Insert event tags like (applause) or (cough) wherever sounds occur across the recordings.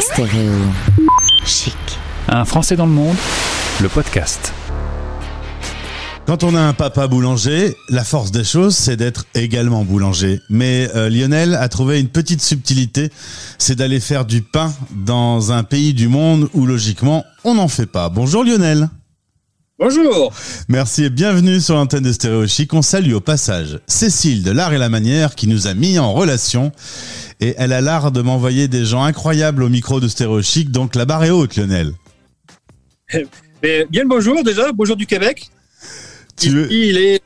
Stéréo chic. Un Français dans le monde, le podcast. Quand on a un papa boulanger, la force des choses, c'est d'être également boulanger. Mais euh, Lionel a trouvé une petite subtilité, c'est d'aller faire du pain dans un pays du monde où logiquement on n'en fait pas. Bonjour Lionel. Bonjour. Merci et bienvenue sur l'antenne de Stéréo Chic. On salue au passage Cécile de l'Art et la Manière qui nous a mis en relation et elle a l'art de m'envoyer des gens incroyables au micro de Stéréo Chic. Donc la barre est haute, Lionel. (laughs) Mais bien le bonjour déjà, bonjour du Québec. Tu Ici, veux- il est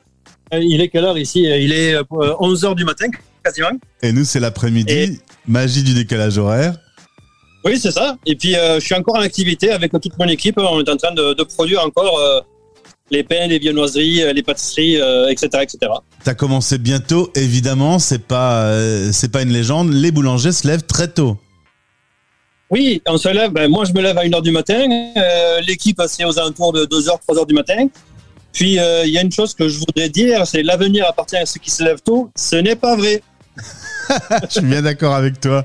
il est quelle heure ici? Il est 11h du matin quasiment. Et nous, c'est l'après-midi. Et- Magie du décalage horaire. Oui, c'est ça. Et puis euh, je suis encore en activité avec toute mon équipe, on est en train de, de produire encore euh, les pains, les viennoiseries, euh, les pâtisseries, euh, etc., etc. T'as commencé bientôt, évidemment, c'est pas, euh, c'est pas une légende. Les boulangers se lèvent très tôt. Oui, on se lève. Ben, moi, je me lève à 1h du matin. Euh, L'équipe, c'est aux alentours de 2h, 3h du matin. Puis, il y a une chose que je voudrais dire, c'est l'avenir appartient à ceux qui se lèvent tôt. Ce n'est pas vrai. (laughs) Je suis bien d'accord avec toi.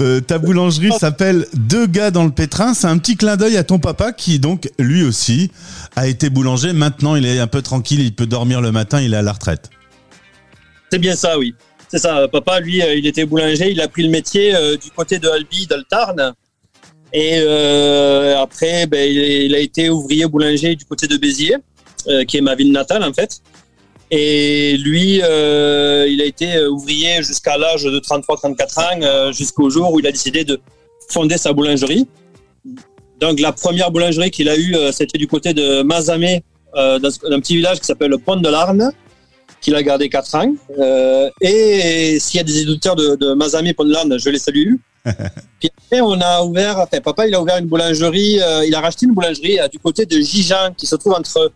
Euh, ta boulangerie s'appelle Deux gars dans le pétrin. C'est un petit clin d'œil à ton papa qui, donc, lui aussi, a été boulanger. Maintenant, il est un peu tranquille, il peut dormir le matin, il est à la retraite. C'est bien ça, oui. C'est ça. Papa, lui, euh, il était boulanger. Il a pris le métier euh, du côté de Albi, dans le Tarn. Et après, ben, il, a été ouvrier boulanger du côté de Béziers, qui est ma ville natale, en fait. Et lui, euh, il a été euh, ouvrier jusqu'à l'âge de 33-34 ans, euh, jusqu'au jour où il a décidé de fonder sa boulangerie. Donc, la première boulangerie qu'il a eue, c'était du côté de Mazamé, euh, dans un petit village qui s'appelle le Pont de l'Arne qu'il a gardé 4 ans. Et s'il y a des éditeurs de, de Mazamé Pont de l'Arne, je les salue. (laughs) Puis après, on a ouvert, enfin, papa, il a ouvert une boulangerie, il a racheté une boulangerie du côté de Gijan, qui se trouve entre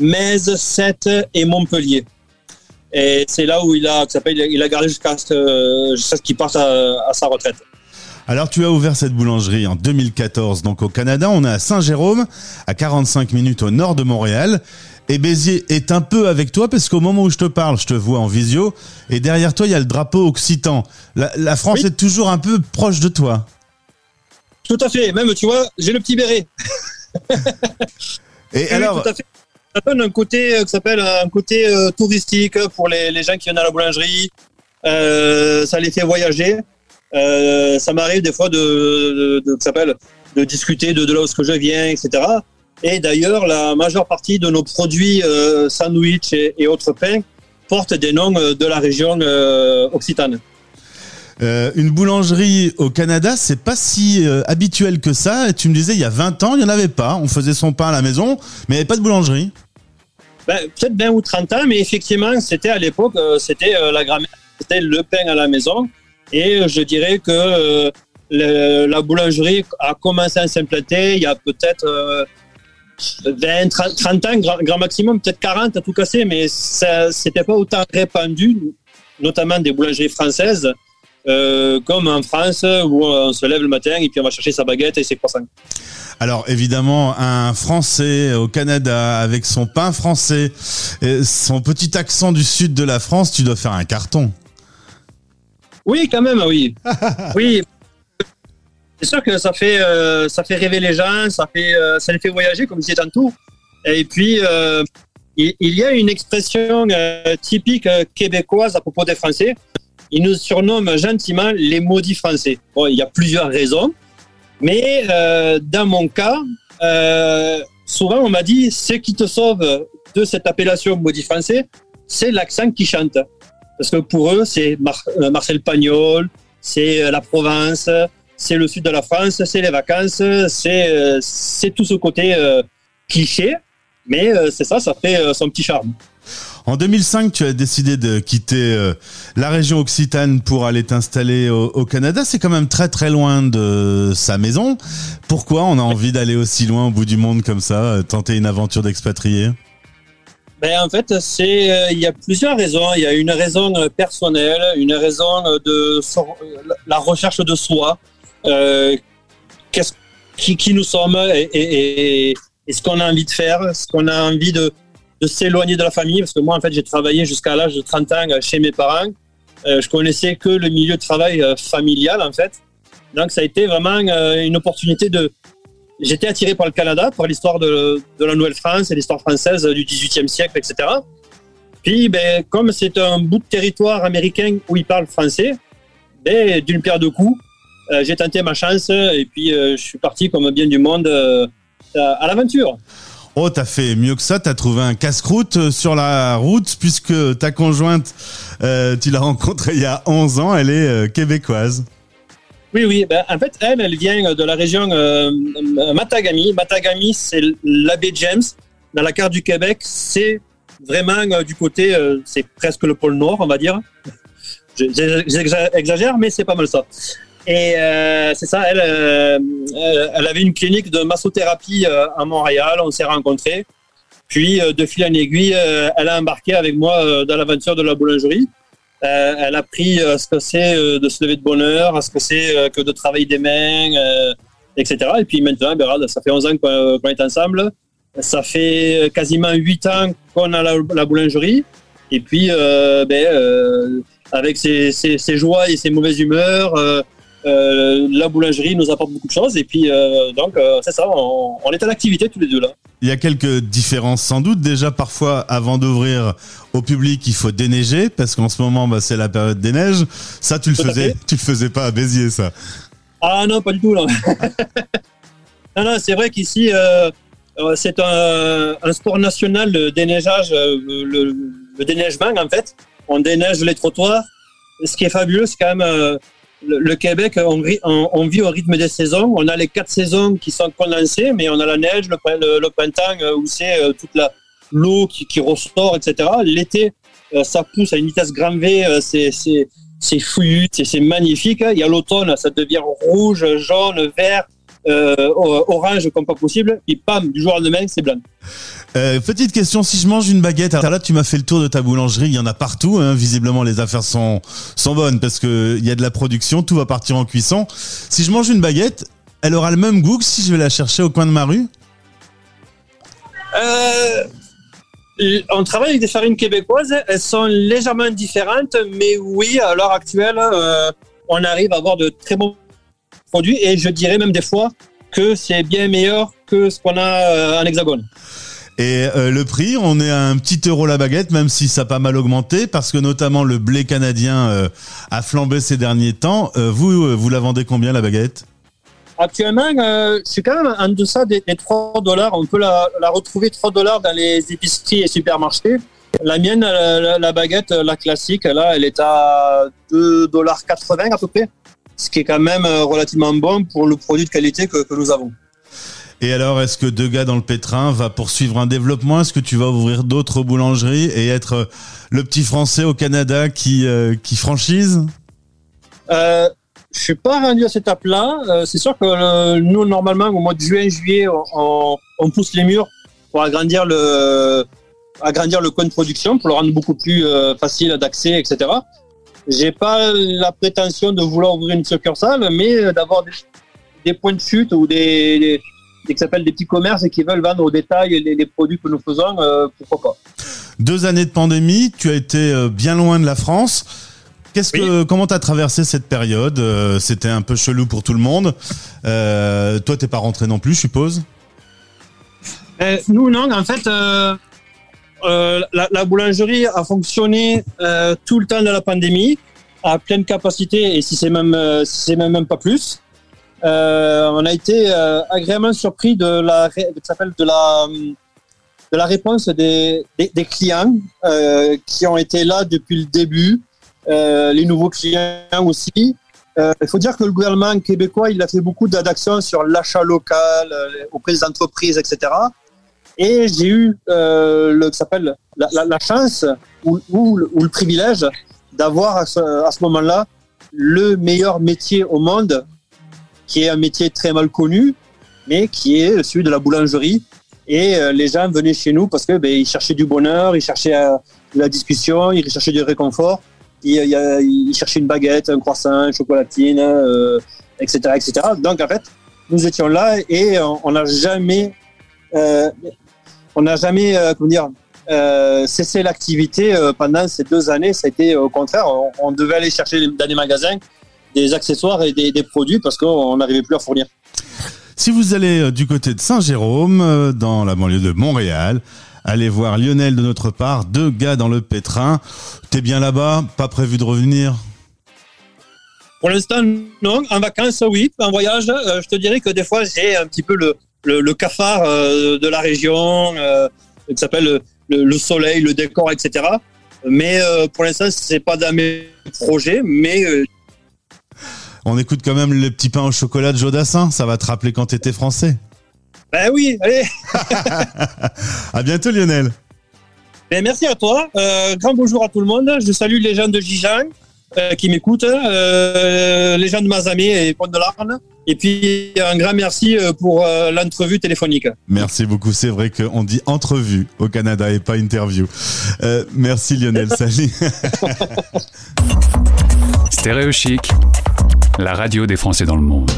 Metz, Sète et Montpellier. Et c'est là où il a, il a gardé jusqu'à ce, jusqu'à ce qu'il parte à, à sa retraite. Alors, tu as ouvert cette boulangerie en 2014, donc au Canada. On est à Saint-Jérôme, à 45 minutes au nord de Montréal. Et Béziers est un peu avec toi parce qu'au moment où je te parle, je te vois en visio. Et derrière toi, il y a le drapeau occitan. La, la France Oui. est toujours un peu proche de toi. Tout à fait. Même, tu vois, j'ai le petit béret. Et Oui, alors, tout à fait. Ça donne un côté euh, qui s'appelle un côté euh, touristique pour les, les gens qui viennent à la boulangerie. Euh, ça les fait voyager. Euh, ça m'arrive des fois de, de, s'appelle de discuter de, de là où que je viens, etc. Et d'ailleurs, la majeure partie de nos produits euh, sandwich et, autres pains portent des noms euh, de la région euh, occitane. Euh, une boulangerie au Canada, c'est pas si euh, habituel que ça. Tu me disais, il y a 20 ans, il n'y en avait pas. On faisait son pain à la maison, mais il n'y avait pas de boulangerie. Ben, peut-être 20 ou 30 ans, mais effectivement, c'était à l'époque, euh, c'était euh, la grammaire, c'était le pain à la maison. Et euh, je dirais que la boulangerie a commencé à s'implanter il y a peut-être euh, 20, 30, 30 ans, grand, maximum, peut-être 40 à tout casser, mais ça c'était pas autant répandu, notamment des boulangeries françaises, comme en France, où on se lève le matin et puis on va chercher sa baguette et ses croissants. Alors évidemment, un Français au Canada avec son pain français, et son petit accent du sud de la France, tu dois faire un carton. Oui, quand même, oui. (laughs) oui. C'est sûr que ça fait, euh, ça fait rêver les gens, ça, fait, euh, ça les fait voyager, comme je disais tantôt. Et puis, euh, il, il y a une expression typique québécoise à propos des Français. Ils nous surnomment gentiment les maudits Français. Bon, il y a plusieurs raisons. Mais euh, dans mon cas, euh, souvent on m'a dit ce qui te sauve de cette appellation maudit Français, c'est l'accent qui chante. Parce que pour eux, c'est euh, Marcel Pagnol, c'est euh, la Provence, c'est le sud de la France, c'est les vacances, c'est euh, tout ce côté cliché. Mais c'est ça, ça fait son petit charme. En 2005, tu as décidé de quitter euh, la région occitane pour aller t'installer au, Canada. C'est quand même très très loin de sa maison. Pourquoi on a envie d'aller aussi loin au bout du monde comme ça, euh, tenter une aventure d'expatrié? Ben, en fait, euh, il y a plusieurs raisons. Il y a une raison personnelle, une raison de la recherche de soi. Qu'est-ce qui, qui nous sommes et, et, et- et ce qu'on a envie de faire, ce qu'on a envie de, de s'éloigner de la famille. Parce que moi, en fait, j'ai travaillé jusqu'à l'âge de 30 ans chez mes parents. Euh, je connaissais que le milieu de travail euh, familial, en fait. Donc ça a été vraiment une opportunité de. J'étais attiré par le Canada, par l'histoire de, de, la Nouvelle-France et l'histoire française du XVIIIe siècle, etc. Puis, ben, comme c'est un bout de territoire américain où ils parlent français, ben, d'une pierre deux coups, j'ai tenté ma chance et puis je suis parti comme bien du monde à l'aventure. Oh, t'as fait mieux que ça, t'as trouvé un casse-croûte euh, sur la route puisque ta conjointe, euh, tu l'as (laughs) rencontrée il y a 11 ans, elle est euh, québécoise. Oui, oui. Ben, en fait, elle, elle vient de la région Matagami. Matagami, c'est l'abbé James. Dans la carte du Québec, c'est vraiment du côté, c'est presque le pôle Nord, on va dire. J'exagère, mais c'est pas mal ça. Et euh, c'est ça, elle, euh, elle avait une clinique de massothérapie euh, à Montréal, on s'est rencontrés. Puis, de fil en aiguille, elle a embarqué avec moi dans l'aventure de la boulangerie. elle a appris ce que c'est de se lever de bonne heure, ce que c'est que de travailler des mains, etc. Et puis maintenant, ben, ça fait 11 ans qu'on est ensemble. Ça fait quasiment 8 ans qu'on a la, boulangerie. Et puis, ben, avec ses, joies et ses mauvaises humeurs, euh, la boulangerie nous apporte beaucoup de choses et puis euh, donc euh, c'est ça, on, est en activité tous les deux là. Il y a quelques différences sans doute. Déjà parfois avant d'ouvrir au public il faut déneiger parce qu'en ce moment bah, c'est la période des neiges. Ça tu le faisais, tu le faisais pas à Béziers ça. Ah non pas du tout là. (laughs) non non c'est vrai qu'ici c'est un, sport national le déneigeage, le, le, déneigement en fait. On déneige les trottoirs. Ce qui est fabuleux c'est quand même le, Québec, on, vit au rythme des saisons. On a les quatre saisons qui sont condensées, mais on a la neige, le, printemps euh, où c'est euh, toute l'eau qui, ressort, etc. L'été, euh, ça pousse à une vitesse grand V, c'est c'est fouillu, c'est magnifique. Il y a l'automne, ça devient rouge, jaune, vert, orange comme pas possible. Et pam, du jour au lendemain, c'est blanc. Euh, petite question, si je mange une baguette, alors là tu m'as fait le tour de ta boulangerie, il y en a partout, hein, visiblement les affaires sont, bonnes parce qu'il y a de la production, tout va partir en cuisson. Si je mange une baguette, elle aura le même goût que si je vais la chercher au coin de ma rue? Euh, On travaille avec des farines québécoises, elles sont légèrement différentes, mais oui, à l'heure actuelle, euh, on arrive à avoir de très bons produits et je dirais même des fois que c'est bien meilleur que ce qu'on a en hexagone. Et euh, le prix, on est à un petit euro la baguette, même si ça a pas mal augmenté, parce que notamment le blé canadien euh, a flambé ces derniers temps. Euh, vous, vous la vendez combien la baguette? Actuellement, suis quand même en deçà des, 3 dollars. On peut la, retrouver 3 dollars dans les épiceries et supermarchés. La mienne, la, baguette, la classique, là, elle est à 2,80 dollars à peu près, ce qui est quand même relativement bon pour le produit de qualité que nous avons. Et alors, est-ce que Deux gars dans le pétrin va poursuivre un développement? Est-ce que tu vas ouvrir d'autres boulangeries et être euh, le petit Français au Canada qui, euh, qui franchise? Euh, Je suis pas rendu à cette étape-là. Euh, c'est sûr que nous, normalement, au mois de juin, juillet, on, pousse les murs pour agrandir le, agrandir le coin de production, pour le rendre beaucoup plus facile d'accès, etc. J'ai pas la prétention de vouloir ouvrir une succursale, mais d'avoir des, points de chute ou des qui s'appellent des petits commerces et qui veulent vendre au détail les, produits que nous faisons, euh, pourquoi pas. Deux années de pandémie, tu as été euh, bien loin de la France. Qu'est-ce que, comment tu as traversé cette période euh, C'était un peu chelou pour tout le monde. Euh, toi, t'es pas rentré non plus, je suppose? Nous, non. En fait, la, boulangerie a fonctionné tout le temps de la pandémie à pleine capacité et si c'est même, si c'est même, même pas plus. Euh, on a été euh, agréablement surpris de la, de la, de la réponse des, des, clients euh, qui ont été là depuis le début, les nouveaux clients aussi. Il faut dire que le gouvernement québécois, il a fait beaucoup d'actions sur l'achat local auprès des entreprises, etc. Et j'ai eu le s'appelle la, la, chance ou, ou, le privilège d'avoir à ce, à ce moment-là le meilleur métier au monde qui est un métier très mal connu, mais qui est celui de la boulangerie. Et euh, les gens venaient chez nous parce que ben, ils cherchaient du bonheur, ils cherchaient euh, la discussion, ils cherchaient du réconfort. Ils, cherchaient une baguette, un croissant, une chocolatine, etc., euh, etc. Donc en fait, nous étions là et on n'a jamais, on n'a jamais, comment dire, cessé l'activité pendant ces deux années. Ça a été au contraire, on, on devait aller chercher dans des magasins des accessoires et des, des produits parce qu'on n'arrivait plus à fournir. Si vous allez euh, du côté de Saint-Jérôme, euh, dans la banlieue de Montréal, allez voir Lionel de notre part, deux gars dans le pétrin. T'es bien là-bas? Pas prévu de revenir? Pour l'instant, non. En vacances, oui. En voyage, euh, je te dirais que des fois, j'ai un petit peu le, le, le cafard de la région, qui s'appelle le, le soleil, le décor, etc. Mais pour l'instant, c'est pas dans mes projets, mais On écoute quand même le petit pain au chocolat de Jodassin, ça va te rappeler quand t'étais français. ben oui, allez. (laughs) À bientôt Lionel Ben, merci à toi. Euh, grand bonjour à tout le monde. Je salue les gens de Gijan euh, qui m'écoutent, euh, les gens de Mazamé et Pont de l'Arne. Et puis un grand merci pour euh, l'entrevue téléphonique. Merci beaucoup, c'est vrai qu'on dit entrevue au Canada et pas interview. Euh, merci Lionel, (laughs) salut Stéréo Chic, la radio des Français dans le monde.